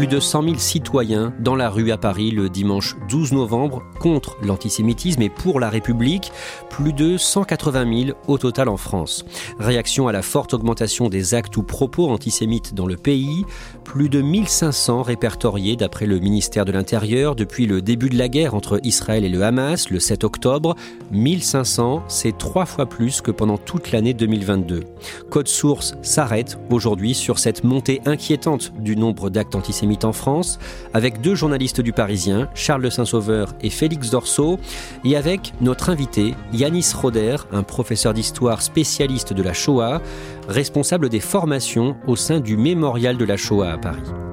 Plus de 100 000 citoyens dans la rue à Paris le dimanche 12 novembre contre l'antisémitisme et pour la République, plus de 180 000 au total en France. Réaction à la forte augmentation des actes ou propos antisémites dans le pays, plus de 1500 répertoriés d'après le ministère de l'Intérieur depuis le début de la guerre entre Israël et le Hamas le 7 octobre. 1500, c'est trois fois plus que pendant toute l'année 2022. Code Source s'arrête aujourd'hui sur cette montée inquiétante du nombre d'actes antisémites en France, avec deux journalistes du Parisien, Charles de Saint-Sauveur et Félix Dorso, et avec notre invité, Yanis Roder, un professeur d'histoire spécialiste de la Shoah, responsable des formations au sein du Mémorial de la Shoah à Paris.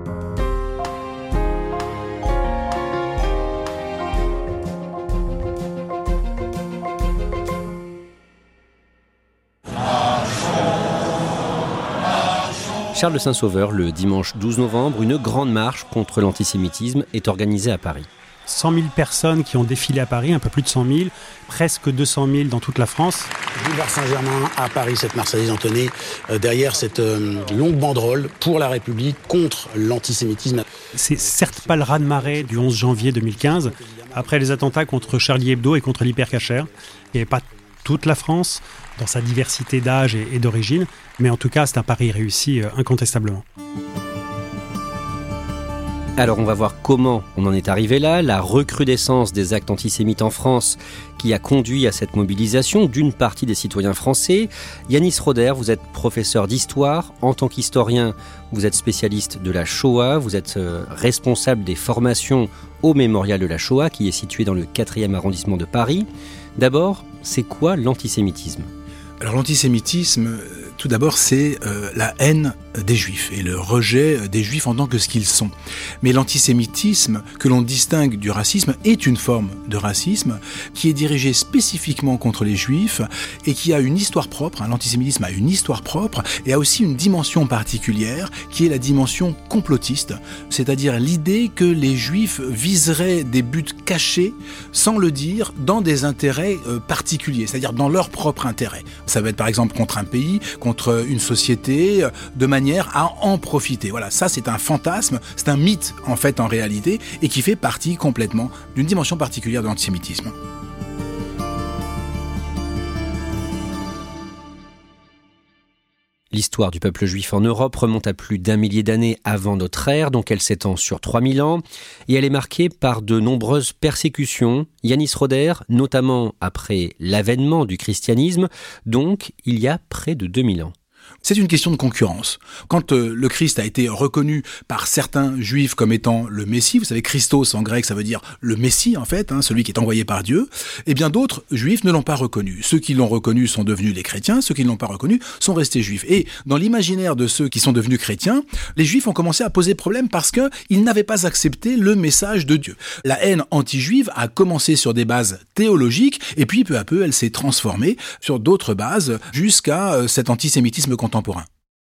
Charles de Saint-Sauveur, le dimanche 12 novembre, une grande marche contre l'antisémitisme est organisée à Paris. 100 000 personnes qui ont défilé à Paris, un peu plus de 100 000, presque 200 000 dans toute la France. Boulevard Saint-Germain à Paris, cette Marseillaise entonnée, euh, derrière cette euh, longue banderole pour la République, contre l'antisémitisme. C'est certes pas le raz-de-marée du 11 janvier 2015, après les attentats contre Charlie Hebdo et contre l'hypercacher. Il n'y avait pas toute la France dans sa diversité d'âge et, d'origine, mais en tout cas, c'est un pari réussi euh, incontestablement. Alors on va voir comment on en est arrivé là, la recrudescence des actes antisémites en France qui a conduit à cette mobilisation d'une partie des citoyens français. Yanis Roder, vous êtes professeur d'histoire. En tant qu'historien, vous êtes spécialiste de la Shoah, vous êtes euh, responsable des formations au mémorial de la Shoah qui est situé dans le 4e arrondissement de Paris. D'abord, c'est quoi l'antisémitisme? Alors l'antisémitisme, tout d'abord, c'est euh, la haine des juifs et le rejet des juifs en tant que ce qu'ils sont. Mais l'antisémitisme, que l'on distingue du racisme, est une forme de racisme qui est dirigée spécifiquement contre les juifs et qui a une histoire propre. Hein. L'antisémitisme a une histoire propre et a aussi une dimension particulière qui est la dimension complotiste, c'est-à-dire l'idée que les juifs viseraient des buts cachés sans le dire dans des intérêts euh, particuliers, c'est-à-dire dans leur propre intérêt. Ça va être par exemple contre un pays, contre une société, de manière à en profiter. Voilà, ça c'est un fantasme, c'est un mythe en fait en réalité, et qui fait partie complètement d'une dimension particulière de l'antisémitisme. L'histoire du peuple juif en Europe remonte à plus d'un millier d'années avant notre ère, donc elle s'étend sur 3000 ans, et elle est marquée par de nombreuses persécutions. Yanis Roder, notamment après l'avènement du christianisme, donc il y a près de 2000 ans. C'est une question de concurrence. Quand euh, le Christ a été reconnu par certains juifs comme étant le Messie, vous savez, Christos en grec ça veut dire le Messie en fait, hein, celui qui est envoyé par Dieu, et eh bien d'autres juifs ne l'ont pas reconnu. Ceux qui l'ont reconnu sont devenus les chrétiens, ceux qui ne l'ont pas reconnu sont restés juifs. Et dans l'imaginaire de ceux qui sont devenus chrétiens, les juifs ont commencé à poser problème parce qu'ils n'avaient pas accepté le message de Dieu. La haine anti-juive a commencé sur des bases théologiques, et puis peu à peu elle s'est transformée sur d'autres bases jusqu'à euh, cet antisémitisme contemporain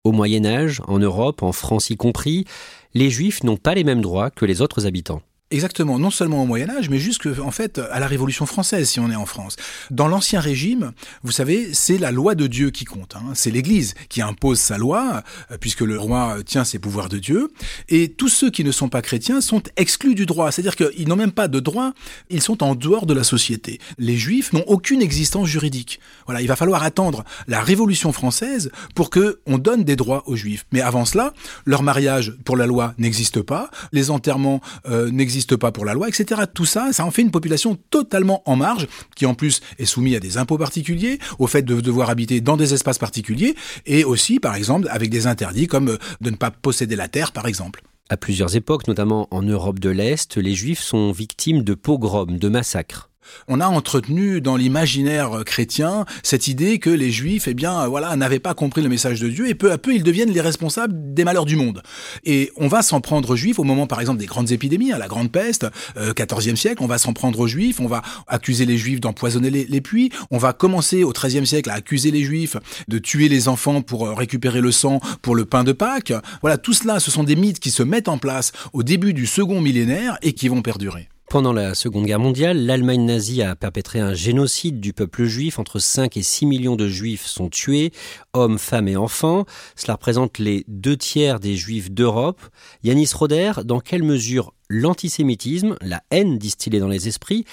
au Moyen Âge, en Europe, en France y compris, les Juifs n'ont pas les mêmes droits que les autres habitants. Exactement, non seulement au Moyen Âge, mais jusque en fait à la Révolution française, si on est en France. Dans l'Ancien Régime, vous savez, c'est la loi de Dieu qui compte. Hein. C'est l'Église qui impose sa loi, euh, puisque le roi tient ses pouvoirs de Dieu. Et tous ceux qui ne sont pas chrétiens sont exclus du droit. C'est-à-dire qu'ils n'ont même pas de droit, ils sont en dehors de la société. Les Juifs n'ont aucune existence juridique. Voilà, il va falloir attendre la Révolution française pour que on donne des droits aux Juifs. Mais avant cela, leur mariage pour la loi n'existe pas, les enterrements euh, n'existent pas pour la loi, etc. Tout ça, ça en fait une population totalement en marge, qui en plus est soumise à des impôts particuliers, au fait de devoir habiter dans des espaces particuliers, et aussi, par exemple, avec des interdits comme euh, de ne pas posséder la terre, par exemple. À plusieurs époques, notamment en Europe de l'Est, les Juifs sont victimes de pogroms, de massacres. On a entretenu dans l'imaginaire chrétien cette idée que les juifs, eh bien, voilà, n'avaient pas compris le message de Dieu et peu à peu ils deviennent les responsables des malheurs du monde. Et on va s'en prendre aux juifs au moment, par exemple, des grandes épidémies, à la grande peste, euh, 14e siècle, on va s'en prendre aux juifs, on va accuser les juifs d'empoisonner les, puits, on va commencer au 13e siècle à accuser les juifs de tuer les enfants pour euh, récupérer le sang pour le pain de Pâques. Voilà, tout cela, ce sont des mythes qui se mettent en place au début du second millénaire et qui vont perdurer. Pendant la Seconde Guerre mondiale, l'Allemagne nazie a perpétré un génocide du peuple juif. Entre 5 et 6 millions de juifs sont tués, hommes, femmes et enfants. Cela représente les deux tiers des juifs d'Europe. Yanis Roder, dans quelle mesure l'antisémitisme, la haine distillée dans les esprits,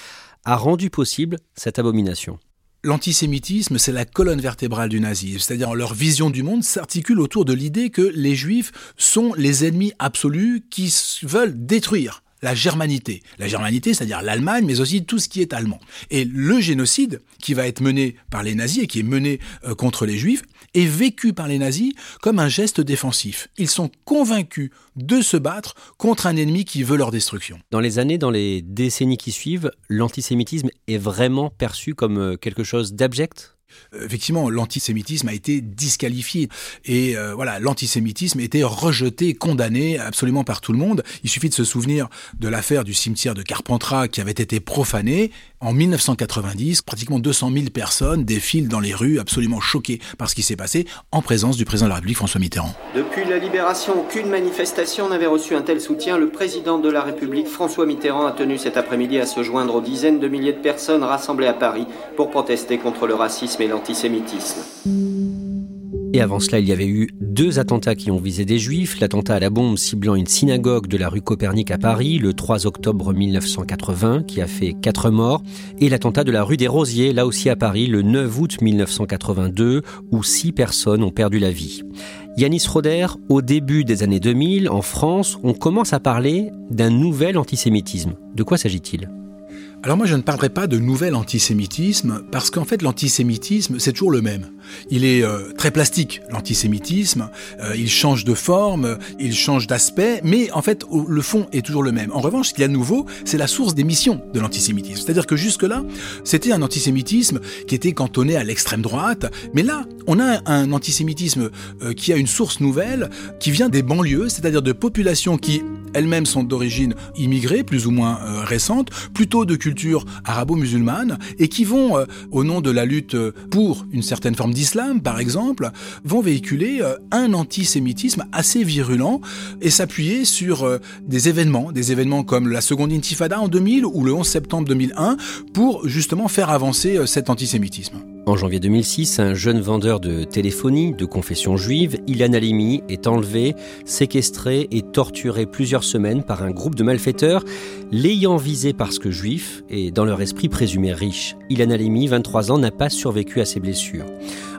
a rendu possible cette abomination? L'antisémitisme, c'est la colonne vertébrale du nazisme, c'est-à-dire leur vision du monde s'articule autour de l'idée que les juifs sont les ennemis absolus qui veulent détruire la germanité. La germanité, c'est-à-dire l'Allemagne, mais aussi tout ce qui est allemand. Et le génocide qui va être mené par les nazis et qui est mené euh, contre les juifs est vécu par les nazis comme un geste défensif. Ils sont convaincus de se battre contre un ennemi qui veut leur destruction. Dans les années, dans les décennies qui suivent, l'antisémitisme est vraiment perçu comme euh, quelque chose d'abject? Effectivement, l'antisémitisme a été disqualifié. Et euh, voilà, l'antisémitisme été rejeté, condamné absolument par tout le monde. Il suffit de se souvenir de l'affaire du cimetière de Carpentras qui avait été profané. En 1990, pratiquement 200 000 personnes défilent dans les rues, absolument choquées par ce qui s'est passé, en présence du président de la République François Mitterrand. Depuis la libération, aucune manifestation n'avait reçu un tel soutien. Le président de la République François Mitterrand a tenu cet après-midi à se joindre aux dizaines de milliers de personnes rassemblées à Paris pour protester contre le racisme et l'antisémitisme. Et avant cela, il y avait eu deux attentats qui ont visé des juifs. L'attentat à la bombe ciblant une synagogue de la rue Copernic à Paris le 3 octobre 1980 qui a fait quatre morts. Et l'attentat de la rue des Rosiers, là aussi à Paris, le 9 août 1982 où six personnes ont perdu la vie. Yanis Roder, au début des années 2000, en France, on commence à parler d'un nouvel antisémitisme. De quoi s'agit-il? Alors moi je ne parlerai pas de nouvel antisémitisme parce qu'en fait l'antisémitisme c'est toujours le même. Il est euh, très plastique l'antisémitisme, euh, il change de forme, il change d'aspect, mais en fait le fond est toujours le même. En revanche ce qu'il y a de nouveau c'est la source d'émission de l'antisémitisme. C'est-à-dire que jusque-là c'était un antisémitisme qui était cantonné à l'extrême droite, mais là on a un antisémitisme euh, qui a une source nouvelle qui vient des banlieues, c'est-à-dire de populations qui elles-mêmes sont d'origine immigrée, plus ou moins récente, plutôt de culture arabo-musulmane et qui vont, au nom de la lutte pour une certaine forme d'islam, par exemple, vont véhiculer euh, un antisémitisme assez virulent et s'appuyer sur euh, des événements, des événements comme la seconde intifada en 2000 ou le 11 septembre 2001 pour justement faire avancer cet antisémitisme. En janvier 2006, un jeune vendeur de téléphonie de confession juive, Ilan Halimi, est enlevé, séquestré et torturé plusieurs semaines par un groupe de malfaiteurs l'ayant visé parce que juif et dans leur esprit présumé riche. Ilan Halimi, 23 ans, n'a pas survécu à ses blessures.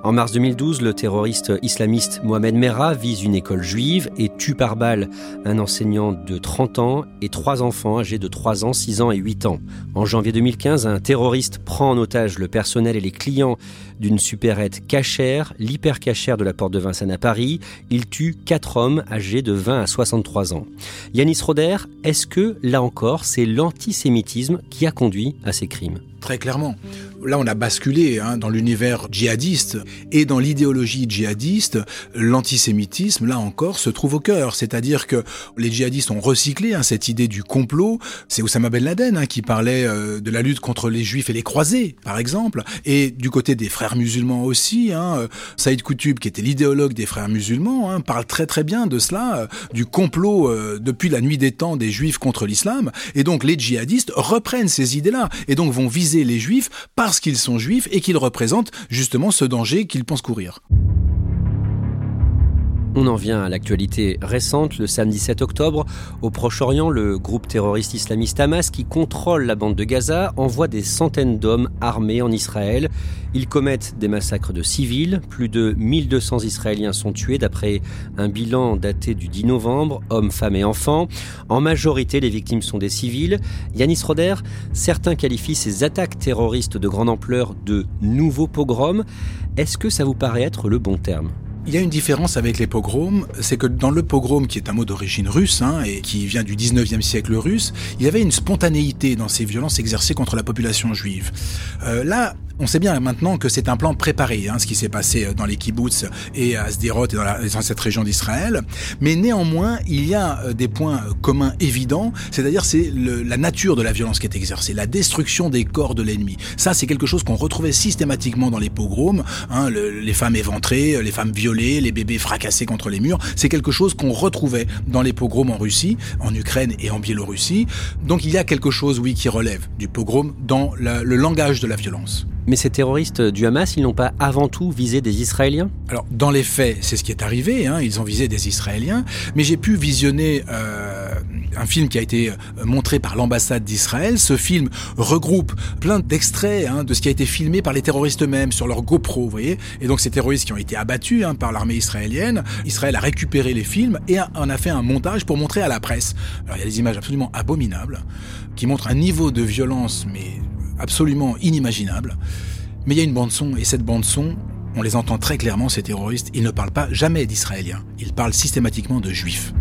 En mars 2012, le terroriste islamiste Mohamed Merah vise une école juive et tue par balle un enseignant de 30 ans et trois enfants âgés de 3 ans, 6 ans et 8 ans. En janvier 2015, un terroriste prend en otage le personnel et les clients d'une supérette cachère, l'hypercachère de la porte de Vincennes à Paris. Il tue quatre hommes âgés de 20 à 63 ans. Yanis Roder, est-ce que, là encore, c'est l'antisémitisme qui a conduit à ces crimes? Très clairement. Là, on a basculé hein, dans l'univers djihadiste et dans l'idéologie djihadiste, l'antisémitisme, là encore, se trouve au cœur. C'est-à-dire que les djihadistes ont recyclé hein, cette idée du complot. C'est Oussama Ben Laden hein, qui parlait euh, de la lutte contre les juifs et les croisés, par exemple. Et du côté des frères musulmans aussi, hein, euh, Saïd Koutoub, qui était l'idéologue des frères musulmans, hein, parle très très bien de cela, euh, du complot depuis la nuit des temps des juifs contre l'islam. Et donc les djihadistes reprennent ces idées-là et donc vont viser les juifs parce qu'ils sont juifs et qu'ils représentent justement ce danger qu'ils pensent courir. On en vient à l'actualité récente. Le samedi 7 octobre, au Proche-Orient, le groupe terroriste islamiste Hamas, qui contrôle la bande de Gaza, envoie des centaines d'hommes armés en Israël. Ils commettent des massacres de civils. Plus de 1200 Israéliens sont tués d'après un bilan daté du 10 novembre, hommes, femmes et enfants. En majorité, les victimes sont des civils. Yanis Roder, certains qualifient ces attaques terroristes de grande ampleur de nouveaux pogroms. Est-ce que ça vous paraît être le bon terme? Il y a une différence avec les pogroms, c'est que dans le pogrom, qui est un mot d'origine russe hein, et qui vient du 19e siècle russe, il y avait une spontanéité dans ces violences exercées contre la population juive. Euh, là, on sait bien maintenant que c'est un plan préparé, hein, ce qui s'est passé dans les kibbutz et à Sderot et dans, dans cette région d'Israël. Mais néanmoins, il y a euh, des points communs évidents, c'est-à-dire c'est la nature de la violence qui est exercée, la destruction des corps de l'ennemi. Ça, c'est quelque chose qu'on retrouvait systématiquement dans les pogroms, hein, les femmes éventrées, les femmes violées, les bébés fracassés contre les murs. C'est quelque chose qu'on retrouvait dans les pogroms en Russie, en Ukraine et en Biélorussie. Donc il y a quelque chose, oui, qui relève du pogrom dans le langage de la violence. Mais ces terroristes du Hamas, ils n'ont pas avant tout visé des Israéliens? Alors, dans les faits, c'est ce qui est arrivé. Hein, ils ont visé des Israéliens. Mais j'ai pu visionner euh, un film qui a été euh, montré par l'ambassade d'Israël. Ce film regroupe plein d'extraits hein, de ce qui a été filmé par les terroristes eux-mêmes sur leur GoPro, vous voyez. Et donc, ces terroristes qui ont été abattus hein, par l'armée israélienne, Israël a récupéré les films et en a fait un montage pour montrer à la presse. Alors, il y a des images absolument abominables qui montrent un niveau de violence, mais absolument inimaginable. Mais il y a une bande-son, et cette bande-son, on les entend très clairement, ces terroristes, ils ne parlent pas jamais d'Israéliens, ils parlent systématiquement de Juifs.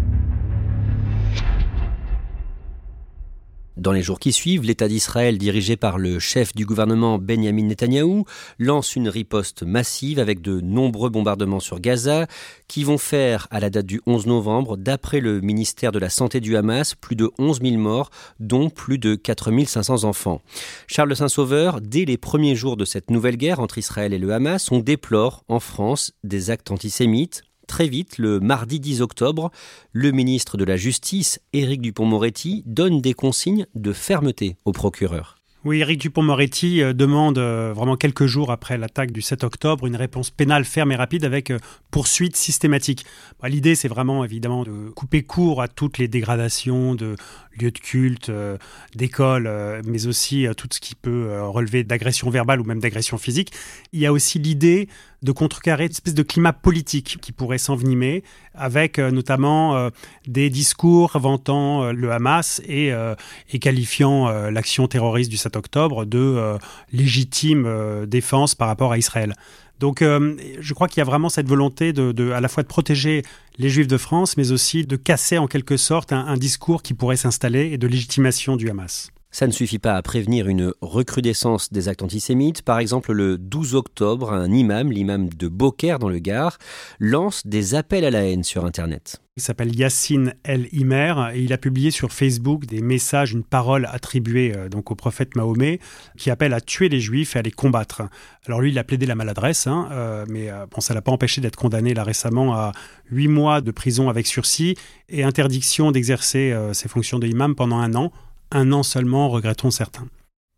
Dans les jours qui suivent, l'État d'Israël, dirigé par le chef du gouvernement Benjamin Netanyahou, lance une riposte massive avec de nombreux bombardements sur Gaza, qui vont faire, à la date du 11 novembre, d'après le ministère de la Santé du Hamas, plus de 11 000 morts, dont plus de 4 500 enfants. Charles Saint-Sauveur, dès les premiers jours de cette nouvelle guerre entre Israël et le Hamas, on déplore en France des actes antisémites, Très vite, le mardi 10 octobre, le ministre de la Justice, Éric Dupont-Moretti, donne des consignes de fermeté au procureur. Oui, Éric Dupont-Moretti euh, demande euh, vraiment quelques jours après l'attaque du 7 octobre une réponse pénale ferme et rapide avec euh, poursuite systématique. Bah, l'idée, c'est vraiment évidemment de couper court à toutes les dégradations de lieux de culte, d'écoles, mais aussi tout ce qui peut relever d'agression verbale ou même d'agression physique. Il y a aussi l'idée de contrecarrer une espèce de climat politique qui pourrait s'envenimer, avec notamment des discours vantant le Hamas et, qualifiant l'action terroriste du 7 octobre de légitime défense par rapport à Israël. Donc euh, je crois qu'il y a vraiment cette volonté de, à la fois de protéger les Juifs de France, mais aussi de casser en quelque sorte un discours qui pourrait s'installer et de légitimation du Hamas. Ça ne suffit pas à prévenir une recrudescence des actes antisémites. Par exemple, le 12 octobre, un imam, l'imam de Beaucaire dans le Gard, lance des appels à la haine sur Internet. Il s'appelle Yassine El Imer et il a publié sur Facebook des messages, une parole attribuée euh, donc au prophète Mahomet qui appelle à tuer les juifs et à les combattre. Alors lui, il a plaidé la maladresse, hein, euh, mais euh, bon, ça l'a pas empêché d'être condamné là récemment à huit mois de prison avec sursis et interdiction d'exercer ses fonctions d'imam pendant un an un an seulement, regrettons certains.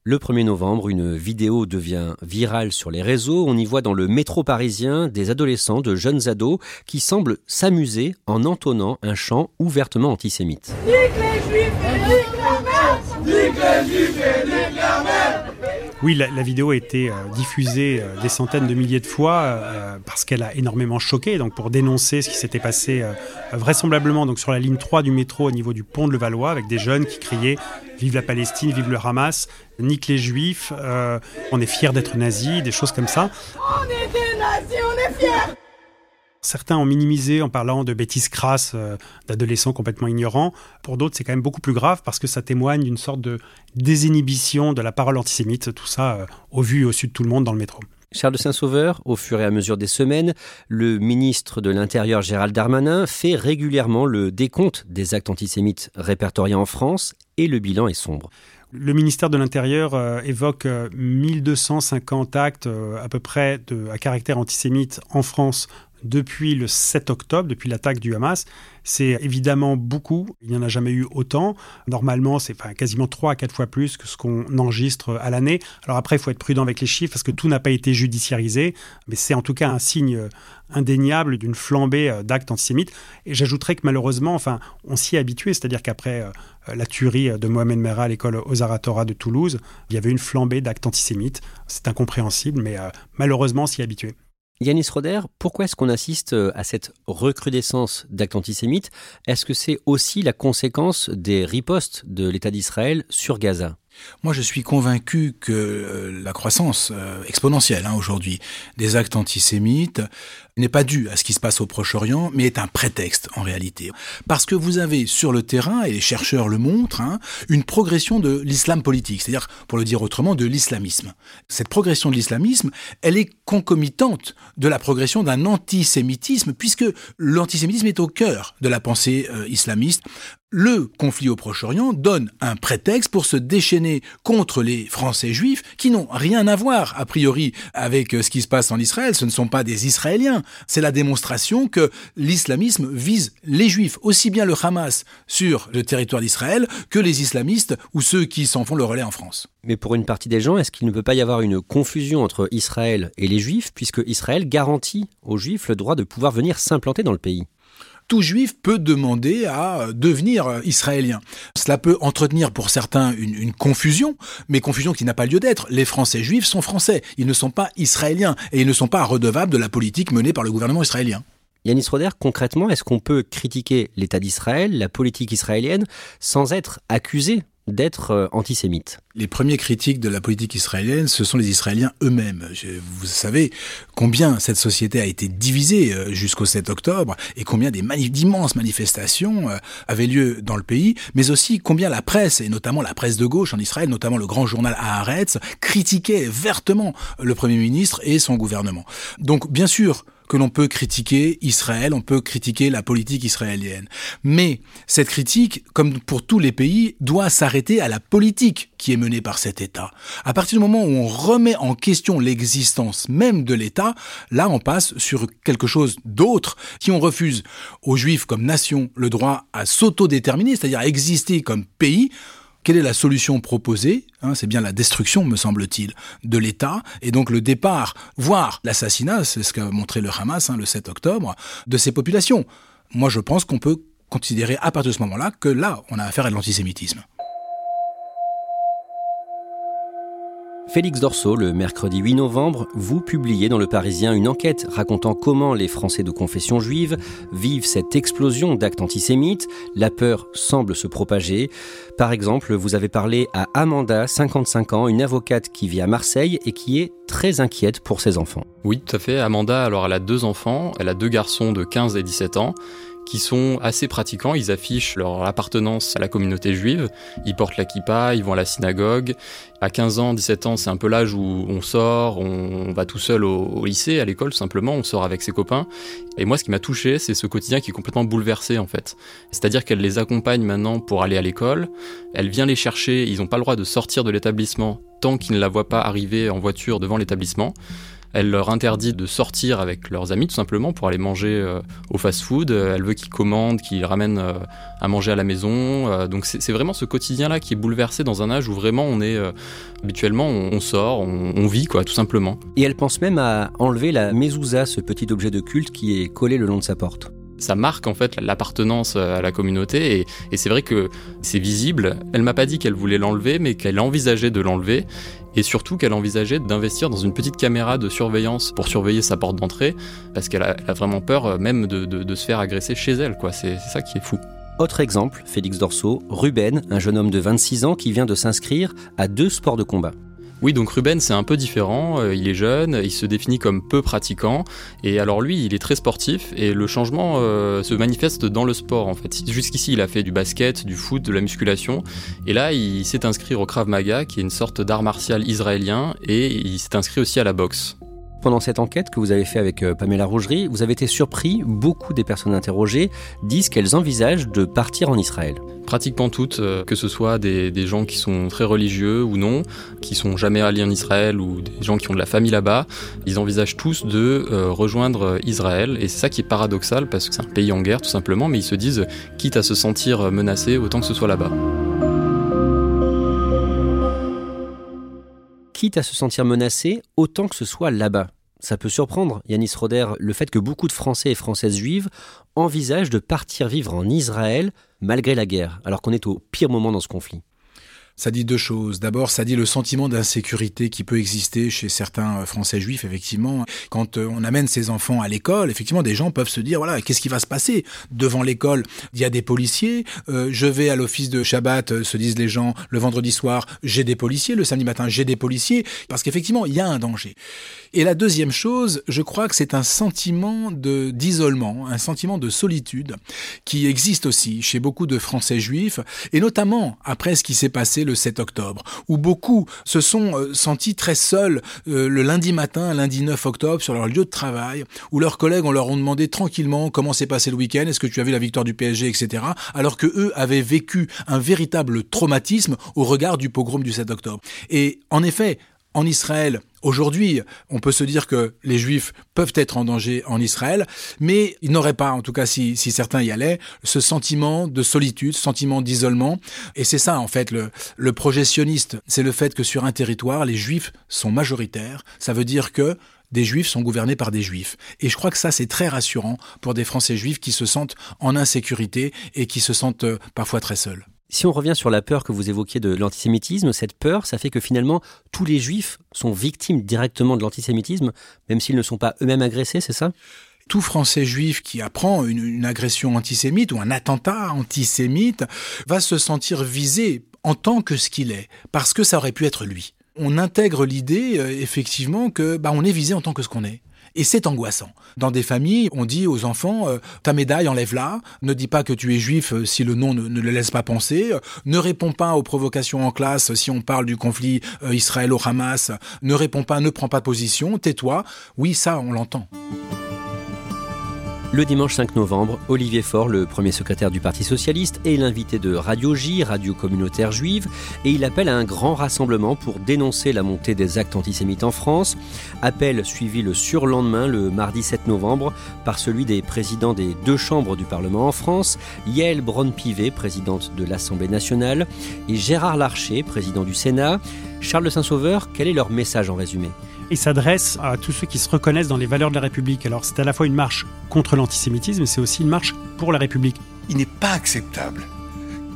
Le 1er novembre, une vidéo devient virale sur les réseaux. On y voit dans le métro parisien des adolescents, de jeunes ados, qui semblent s'amuser en entonnant un chant ouvertement antisémite. Oui, la, vidéo a été euh, diffusée euh, des centaines de milliers de fois euh, parce qu'elle a énormément choqué. Donc, pour dénoncer ce qui s'était passé vraisemblablement donc sur la ligne 3 du métro au niveau du pont de Levallois, avec des jeunes qui criaient Vive la Palestine, vive le Hamas, nique les Juifs, on est fiers d'être nazis, des choses comme ça. On est des nazis, on est fiers Certains ont minimisé en parlant de bêtises crasses euh, d'adolescents complètement ignorants. Pour d'autres, c'est quand même beaucoup plus grave parce que ça témoigne d'une sorte de désinhibition de la parole antisémite, tout ça euh, au vu et au su de tout le monde dans le métro. Charles de Saint-Sauveur, au fur et à mesure des semaines, le ministre de l'Intérieur Gérald Darmanin fait régulièrement le décompte des actes antisémites répertoriés en France et le bilan est sombre. Le ministère de l'Intérieur euh, évoque 1250 actes à peu près de, à caractère antisémite en France depuis le 7 octobre, depuis l'attaque du Hamas. C'est évidemment beaucoup, il n'y en a jamais eu autant. Normalement, c'est quasiment 3 à 4 fois plus que ce qu'on enregistre à l'année. Alors après, il faut être prudent avec les chiffres parce que tout n'a pas été judiciarisé, mais c'est en tout cas un signe indéniable d'une flambée euh, d'actes antisémites. Et j'ajouterais que malheureusement, enfin, on s'y est habitué, c'est-à-dire qu'après euh, la tuerie de Mohamed Merah à l'école Ozaratora de Toulouse, il y avait une flambée d'actes antisémites. C'est incompréhensible, mais euh, malheureusement, on s'y est habitué. Yanis Roder, pourquoi est-ce qu'on assiste euh, à cette recrudescence d'actes antisémites? Est-ce que c'est aussi la conséquence des ripostes de l'État d'Israël sur Gaza? Moi, je suis convaincu que euh, la croissance euh, exponentielle hein, aujourd'hui des actes antisémites n'est pas due à ce qui se passe au Proche-Orient, mais est un prétexte en réalité. Parce que vous avez sur le terrain, et les chercheurs le montrent, hein, une progression de l'islam politique, c'est-à-dire, pour le dire autrement, de l'islamisme. Cette progression de l'islamisme, elle est concomitante de la progression d'un antisémitisme, puisque l'antisémitisme est au cœur de la pensée euh, islamiste le conflit au Proche-Orient donne un prétexte pour se déchaîner contre les Français juifs qui n'ont rien à voir, a priori, avec euh, ce qui se passe en Israël. Ce ne sont pas des Israéliens. C'est la démonstration que l'islamisme vise les juifs, aussi bien le Hamas sur le territoire d'Israël que les islamistes ou ceux qui s'en font le relais en France. Mais pour une partie des gens, est-ce qu'il ne peut pas y avoir une confusion entre Israël et les juifs, puisque Israël garantit aux juifs le droit de pouvoir venir s'implanter dans le pays? Tout juif peut demander à devenir israélien. Cela peut entretenir pour certains une, confusion, mais confusion qui n'a pas lieu d'être. Les Français juifs sont français, ils ne sont pas israéliens et ils ne sont pas redevables de la politique menée par le gouvernement israélien. Yanis Roder, concrètement, est-ce qu'on peut critiquer l'État d'Israël, la politique israélienne, sans être accusé d'être euh, antisémite. Les premiers critiques de la politique israélienne, ce sont les Israéliens eux-mêmes. Vous savez combien cette société a été divisée euh, jusqu'au 7 octobre et combien d'immenses manifestations euh, avaient lieu dans le pays, mais aussi combien la presse, et notamment la presse de gauche en Israël, notamment le grand journal Haaretz, critiquait vertement le Premier ministre et son gouvernement. Donc bien sûr, que l'on peut critiquer Israël, on peut critiquer la politique israélienne. Mais cette critique, comme pour tous les pays, doit s'arrêter à la politique qui est menée par cet État. À partir du moment où on remet en question l'existence même de l'État, là on passe sur quelque chose d'autre. Si on refuse aux Juifs comme nation le droit à s'autodéterminer, c'est-à-dire à exister comme pays, quelle est la solution proposée hein, C'est bien la destruction, me semble-t-il, de l'État, et donc le départ, voire l'assassinat, c'est ce qu'a montré le Hamas hein, le 7 octobre, de ces populations. Moi, je pense qu'on peut considérer à partir de ce moment-là que là, on a affaire à l'antisémitisme. Félix Dorso, le mercredi 8 novembre, vous publiez dans Le Parisien une enquête racontant comment les Français de confession juive vivent cette explosion d'actes antisémites. La peur semble se propager. Par exemple, vous avez parlé à Amanda, 55 ans, une avocate qui vit à Marseille et qui est très inquiète pour ses enfants. Oui, tout à fait. Amanda, alors elle a deux enfants, elle a deux garçons de 15 et 17 ans qui sont assez pratiquants. Ils affichent leur appartenance à la communauté juive. Ils portent la kippa, ils vont à la synagogue. À 15 ans, 17 ans, c'est un peu l'âge où on sort, on va tout seul au, lycée, à l'école simplement, on sort avec ses copains. Et moi, ce qui m'a touché, c'est ce quotidien qui est complètement bouleversé en fait. C'est-à-dire qu'elle les accompagne maintenant pour aller à l'école. Elle vient les chercher. Ils n'ont pas le droit de sortir de l'établissement tant qu'ils ne la voient pas arriver en voiture devant l'établissement. Elle leur interdit de sortir avec leurs amis tout simplement pour aller manger euh, au fast-food. Elle veut qu'ils commandent, qu'ils ramènent euh, à manger à la maison. Euh, donc c'est vraiment ce quotidien-là qui est bouleversé dans un âge où vraiment on est habituellement on, sort, on, vit quoi, tout simplement. Et elle pense même à enlever la mezouza, ce petit objet de culte qui est collé le long de sa porte ça marque en fait l'appartenance à la communauté et, c'est vrai que c'est visible. Elle m'a pas dit qu'elle voulait l'enlever, mais qu'elle envisageait de l'enlever et surtout qu'elle envisageait d'investir dans une petite caméra de surveillance pour surveiller sa porte d'entrée, parce qu'elle a, vraiment peur euh, même de, se faire agresser chez elle, quoi. C'est ça qui est fou. Autre exemple, Félix Dorso, Ruben, un jeune homme de 26 ans qui vient de s'inscrire à deux sports de combat. Oui, donc Ruben, c'est un peu différent. Euh, il est jeune, il se définit comme peu pratiquant. Et alors lui, il est très sportif et le changement euh, se manifeste dans le sport en fait. Jusqu'ici, il a fait du basket, du foot, de la musculation. Et là, il s'est inscrit au Krav Maga, qui est une sorte d'art martial israélien. Et il s'est inscrit aussi à la boxe. Pendant cette enquête que vous avez fait avec euh, Pamela Rougerie, vous avez été surpris, beaucoup des personnes interrogées disent qu'elles envisagent de partir en Israël. Pratiquement toutes, euh, que ce soit des, gens qui sont très religieux ou non, qui sont jamais allés en Israël ou des gens qui ont de la famille là-bas, ils envisagent tous de euh, rejoindre Israël. Et c'est ça qui est paradoxal parce que c'est un pays en guerre tout simplement, mais ils se disent, quitte à se sentir menacés, autant que ce soit là-bas. Quitte à se sentir menacé, autant que ce soit là-bas. Ça peut surprendre, Yanis Roder, le fait que beaucoup de Français et Françaises juives envisagent de partir vivre en Israël malgré la guerre, alors qu'on est au pire moment dans ce conflit. Ça dit deux choses. D'abord, ça dit le sentiment d'insécurité qui peut exister chez certains euh, Français juifs, effectivement. Quand euh, on amène ses enfants à l'école, effectivement, des gens peuvent se dire, voilà, qu'est-ce qui va se passer Devant l'école, il y a des policiers. Euh, je vais à l'office de Shabbat, se disent les gens, le vendredi soir, j'ai des policiers. Le samedi matin, j'ai des policiers. Parce qu'effectivement, il y a un danger. Et la deuxième chose, je crois que c'est un sentiment d'isolement, un sentiment de solitude qui existe aussi chez beaucoup de Français juifs, et notamment après ce qui s'est passé le 7 octobre, où beaucoup se sont euh, sentis très seuls euh, le lundi matin, lundi 9 octobre, sur leur lieu de travail, où leurs collègues on leur ont demandé tranquillement comment s'est passé le week-end, est-ce que tu as vu la victoire du PSG, etc., alors que eux avaient vécu un véritable traumatisme au regard du pogrom du 7 octobre. Et en effet, en Israël, Aujourd'hui, on peut se dire que les juifs peuvent être en danger en Israël, mais ils n'auraient pas, en tout cas si, certains y allaient, ce sentiment de solitude, ce sentiment d'isolement. Et c'est ça, en fait, le, le projectionniste. C'est le fait que sur un territoire, les juifs sont majoritaires. Ça veut dire que des juifs sont gouvernés par des juifs. Et je crois que ça, c'est très rassurant pour des Français juifs qui se sentent en insécurité et qui se sentent euh, parfois très seuls. Si on revient sur la peur que vous évoquiez de l'antisémitisme, cette peur, ça fait que finalement, tous les juifs sont victimes directement de l'antisémitisme, même s'ils ne sont pas eux-mêmes agressés, c'est ça? Tout Français juif qui apprend une, agression antisémite ou un attentat antisémite va se sentir visé en tant que ce qu'il est, parce que ça aurait pu être lui. On intègre l'idée, euh, effectivement, que bah, on est visé en tant que ce qu'on est. Et c'est angoissant. Dans des familles, on dit aux enfants, euh, ta médaille, enlève-la, ne dis pas que tu es juif euh, si le nom ne, le laisse pas penser, ne réponds pas aux provocations en classe si on parle du conflit euh, Israël-Hamas, ne réponds pas, ne prends pas position, tais-toi. Oui, ça, on l'entend. Le dimanche 5 novembre, Olivier Faure, le premier secrétaire du Parti socialiste, est l'invité de Radio J, radio communautaire juive, et il appelle à un grand rassemblement pour dénoncer la montée des actes antisémites en France. Appel suivi le surlendemain, le mardi 7 novembre, par celui des présidents des deux chambres du Parlement en France, Yael Braun-Pivet, présidente de l'Assemblée nationale, et Gérard Larcher, président du Sénat. Charles Saint-Sauveur, quel est leur message en résumé? Il s'adresse à tous ceux qui se reconnaissent dans les valeurs de la République. Alors c'est à la fois une marche contre l'antisémitisme, c'est aussi une marche pour la République. Il n'est pas acceptable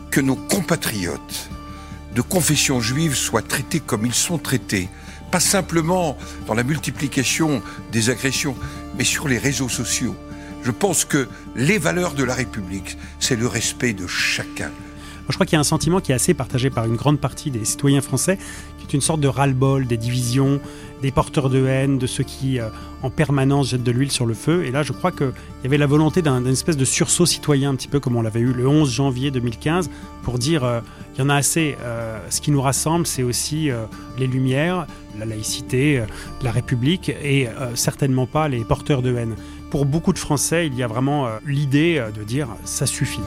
que nos compatriotes de confession juive soient traités comme ils sont traités, pas simplement dans la multiplication des agressions, mais sur les réseaux sociaux. Je pense que les valeurs de la République, c'est le respect de chacun. Je crois qu'il y a un sentiment qui est assez partagé par une grande partie des citoyens français, qui est une sorte de ras-le-bol des divisions, des porteurs de haine, de ceux qui euh, en permanence jettent de l'huile sur le feu. Et là, je crois qu'il y avait la volonté d'un espèce de sursaut citoyen, un petit peu comme on l'avait eu le 11 janvier 2015, pour dire euh, il y en a assez. Euh, ce qui nous rassemble, c'est aussi les Lumières, la laïcité, la République, et certainement pas les porteurs de haine. Pour beaucoup de Français, il y a vraiment l'idée de dire ça suffit.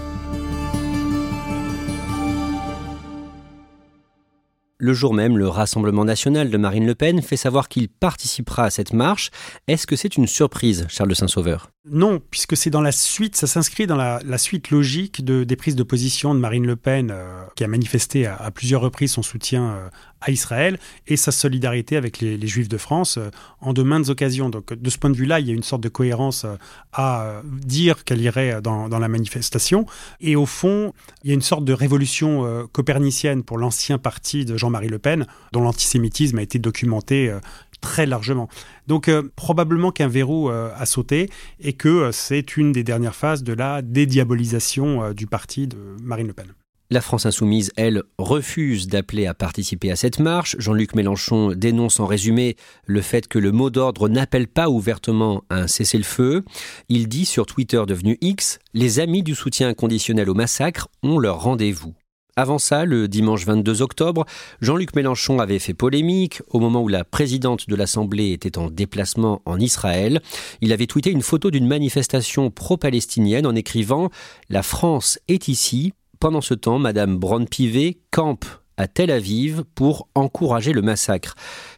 Le jour même, le Rassemblement national de Marine Le Pen fait savoir qu'il participera à cette marche. Est-ce que c'est une surprise, Charles de Saint-Sauveur? Non, puisque c'est dans la suite, ça s'inscrit dans la, suite logique de, des prises de position de Marine Le Pen, euh, qui a manifesté à, plusieurs reprises son soutien euh, à Israël et sa solidarité avec les, Juifs de France euh, en de maintes occasions. Donc de ce point de vue-là, il y a une sorte de cohérence à dire qu'elle irait dans, la manifestation. Et au fond, il y a une sorte de révolution copernicienne pour l'ancien parti de Jean marie Le Pen, dont l'antisémitisme a été documenté très largement. Donc euh, probablement qu'un verrou euh, a sauté et que c'est une des dernières phases de la dédiabolisation du parti de Marine Le Pen. La France insoumise, elle, refuse d'appeler à participer à cette marche. Jean-Luc Mélenchon dénonce en résumé le fait que le mot d'ordre n'appelle pas ouvertement à un cessez-le-feu. Il dit sur Twitter devenu X, les amis du soutien inconditionnel au massacre ont leur rendez-vous. Avant ça, le dimanche 22 octobre, Jean-Luc Mélenchon avait fait polémique au moment où la présidente de l'Assemblée était en déplacement en Israël. Il avait tweeté une photo d'une manifestation pro-palestinienne en écrivant La France est ici, pendant ce temps, Madame Braun-Pivet campe à Tel Aviv pour encourager le massacre.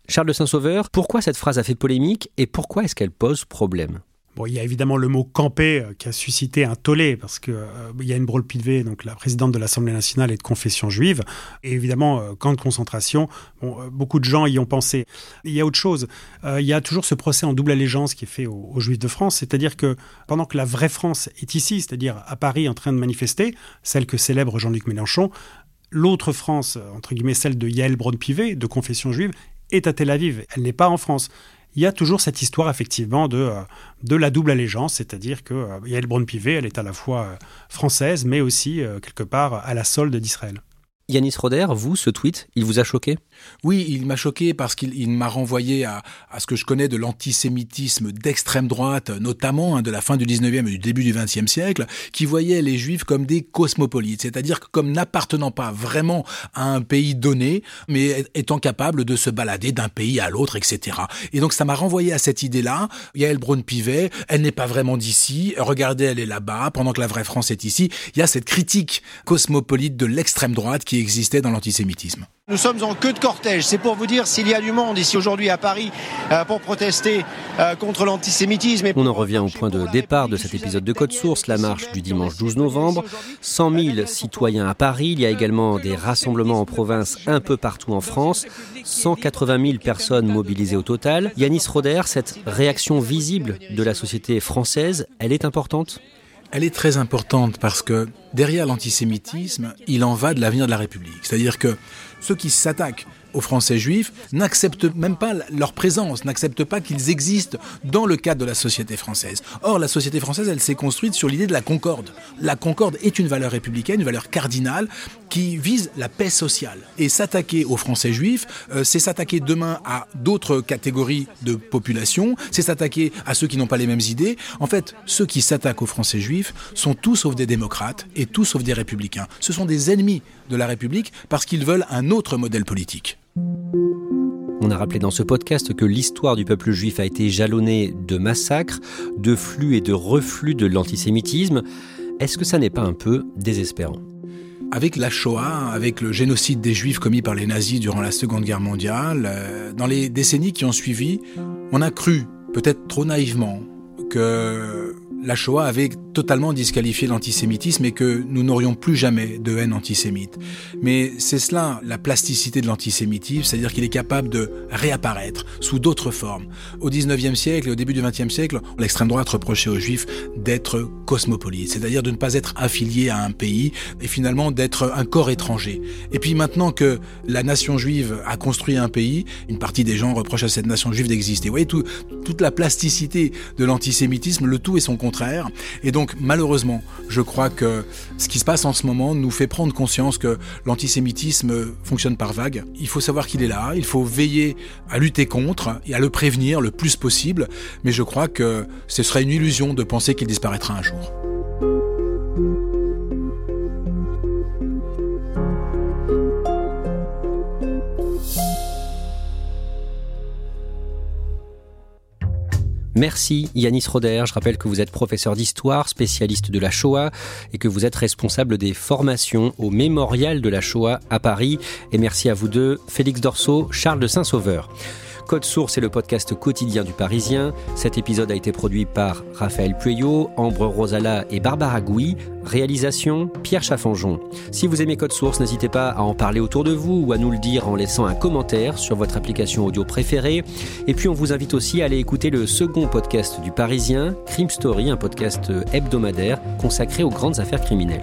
Charles de Saint-Sauveur, pourquoi cette phrase a fait polémique et pourquoi est-ce qu'elle pose problème? Bon, il y a évidemment le mot camper euh, qui a suscité un tollé parce que euh, il y a une brole Pivet, donc la présidente de l'Assemblée nationale est de confession juive, et évidemment euh, camp de concentration. Bon, beaucoup de gens y ont pensé. Il y a autre chose. il y a toujours ce procès en double allégeance qui est fait aux, aux Juifs de France, c'est-à-dire que pendant que la vraie France est ici, c'est-à-dire à Paris en train de manifester, celle que célèbre Jean-Luc Mélenchon, l'autre France, entre guillemets celle de Yael Braun-Pivet, de confession juive, est à Tel Aviv. Elle n'est pas en France il y a toujours cette histoire effectivement de, euh, la double allégeance, c'est-à-dire que euh, Yael Braun-Pivet, elle est à la fois euh, française, mais aussi quelque part à la solde d'Israël. Yanis Roder, vous, ce tweet, il vous a choqué? Oui, il m'a choqué parce qu'il m'a renvoyé à, ce que je connais de l'antisémitisme d'extrême droite, notamment hein, de la fin du 19e et du début du 20e siècle, qui voyait les juifs comme des cosmopolites, c'est-à-dire comme n'appartenant pas vraiment à un pays donné, mais étant capables de se balader d'un pays à l'autre, etc. Et donc ça m'a renvoyé à cette idée-là. Yael Braun-Pivet, elle n'est pas vraiment d'ici, regardez, elle est là-bas, pendant que la vraie France est ici. Il y a cette critique cosmopolite de l'extrême droite qui existait dans l'antisémitisme. Nous sommes en queue de cortège. C'est pour vous dire s'il y a du monde ici aujourd'hui à Paris euh, pour protester euh, contre l'antisémitisme. On en revient au point de départ de cet épisode de Code Source, la marche du dimanche 12 novembre. 100 000 citoyens à Paris. Il y a également des rassemblements en province un peu partout en France. 180 000 personnes mobilisées au total. Yanis Roder, cette réaction visible de la société française, elle est importante? Elle est très importante parce que derrière l'antisémitisme, il en va de l'avenir de la République. C'est-à-dire que ceux qui s'attaquent aux Français juifs n'acceptent même pas leur présence, n'acceptent pas qu'ils existent dans le cadre de la société française. Or, la société française, elle s'est construite sur l'idée de la concorde. La concorde est une valeur républicaine, une valeur cardinale qui vise la paix sociale. Et s'attaquer aux Français juifs, euh, c'est s'attaquer demain à d'autres catégories de population, c'est s'attaquer à ceux qui n'ont pas les mêmes idées. En fait, ceux qui s'attaquent aux Français juifs sont tous sauf des démocrates et tous sauf des républicains. Ce sont des ennemis de la République parce qu'ils veulent un autre modèle politique. On a rappelé dans ce podcast que l'histoire du peuple juif a été jalonnée de massacres, de flux et de reflux de l'antisémitisme. Est-ce que ça n'est pas un peu désespérant? Avec la Shoah, avec le génocide des Juifs commis par les nazis durant la Seconde Guerre mondiale, euh, dans les décennies qui ont suivi, on a cru, peut-être trop naïvement, que la Shoah avait totalement disqualifié l'antisémitisme et que nous n'aurions plus jamais de haine antisémite. Mais c'est cela la plasticité de l'antisémitisme, c'est-à-dire qu'il est capable de réapparaître sous d'autres formes. Au 19e siècle et au début du 20e siècle, l'extrême droite reprochait aux juifs d'être cosmopolites, c'est-à-dire de ne pas être affiliés à un pays et finalement d'être un corps étranger. Et puis maintenant que la nation juive a construit un pays, une partie des gens reprochent à cette nation juive d'exister. Vous voyez, toute la plasticité de l'antisémitisme, le tout est son. Et donc, malheureusement, je crois que ce qui se passe en ce moment nous fait prendre conscience que l'antisémitisme fonctionne par vagues. Il faut savoir qu'il est là, il faut veiller à lutter contre et à le prévenir le plus possible, mais je crois que ce serait une illusion de penser qu'il disparaîtra un jour. Merci Yanis Roder. Je rappelle que vous êtes professeur d'histoire, spécialiste de la Shoah et que vous êtes responsable des formations au Mémorial de la Shoah à Paris. Et merci à vous deux, Félix Dorso, Charles de Saint-Sauveur. Code Source est le podcast quotidien du Parisien. Cet épisode a été produit par Raphaël Pueyo, Ambre Rosala et Barbara Gouy. Réalisation Pierre Chaffanjon. Si vous aimez Code Source, n'hésitez pas à en parler autour de vous ou à nous le dire en laissant un commentaire sur votre application audio préférée. Et puis on vous invite aussi à aller écouter le second podcast du Parisien, Crime Story, un podcast hebdomadaire consacré aux grandes affaires criminelles.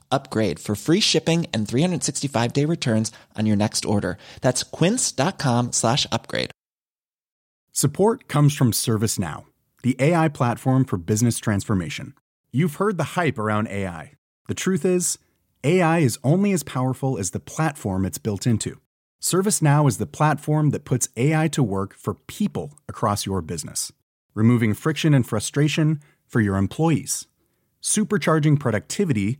upgrade for free shipping and 365 day returns on your next order. That's quince.com slash upgrade. Support comes from ServiceNow, the AI platform for business transformation. You've heard the hype around AI. The truth is, AI is only as powerful as the platform it's built into. ServiceNow is the platform that puts AI to work for people across your business removing friction and frustration for your employees, supercharging productivity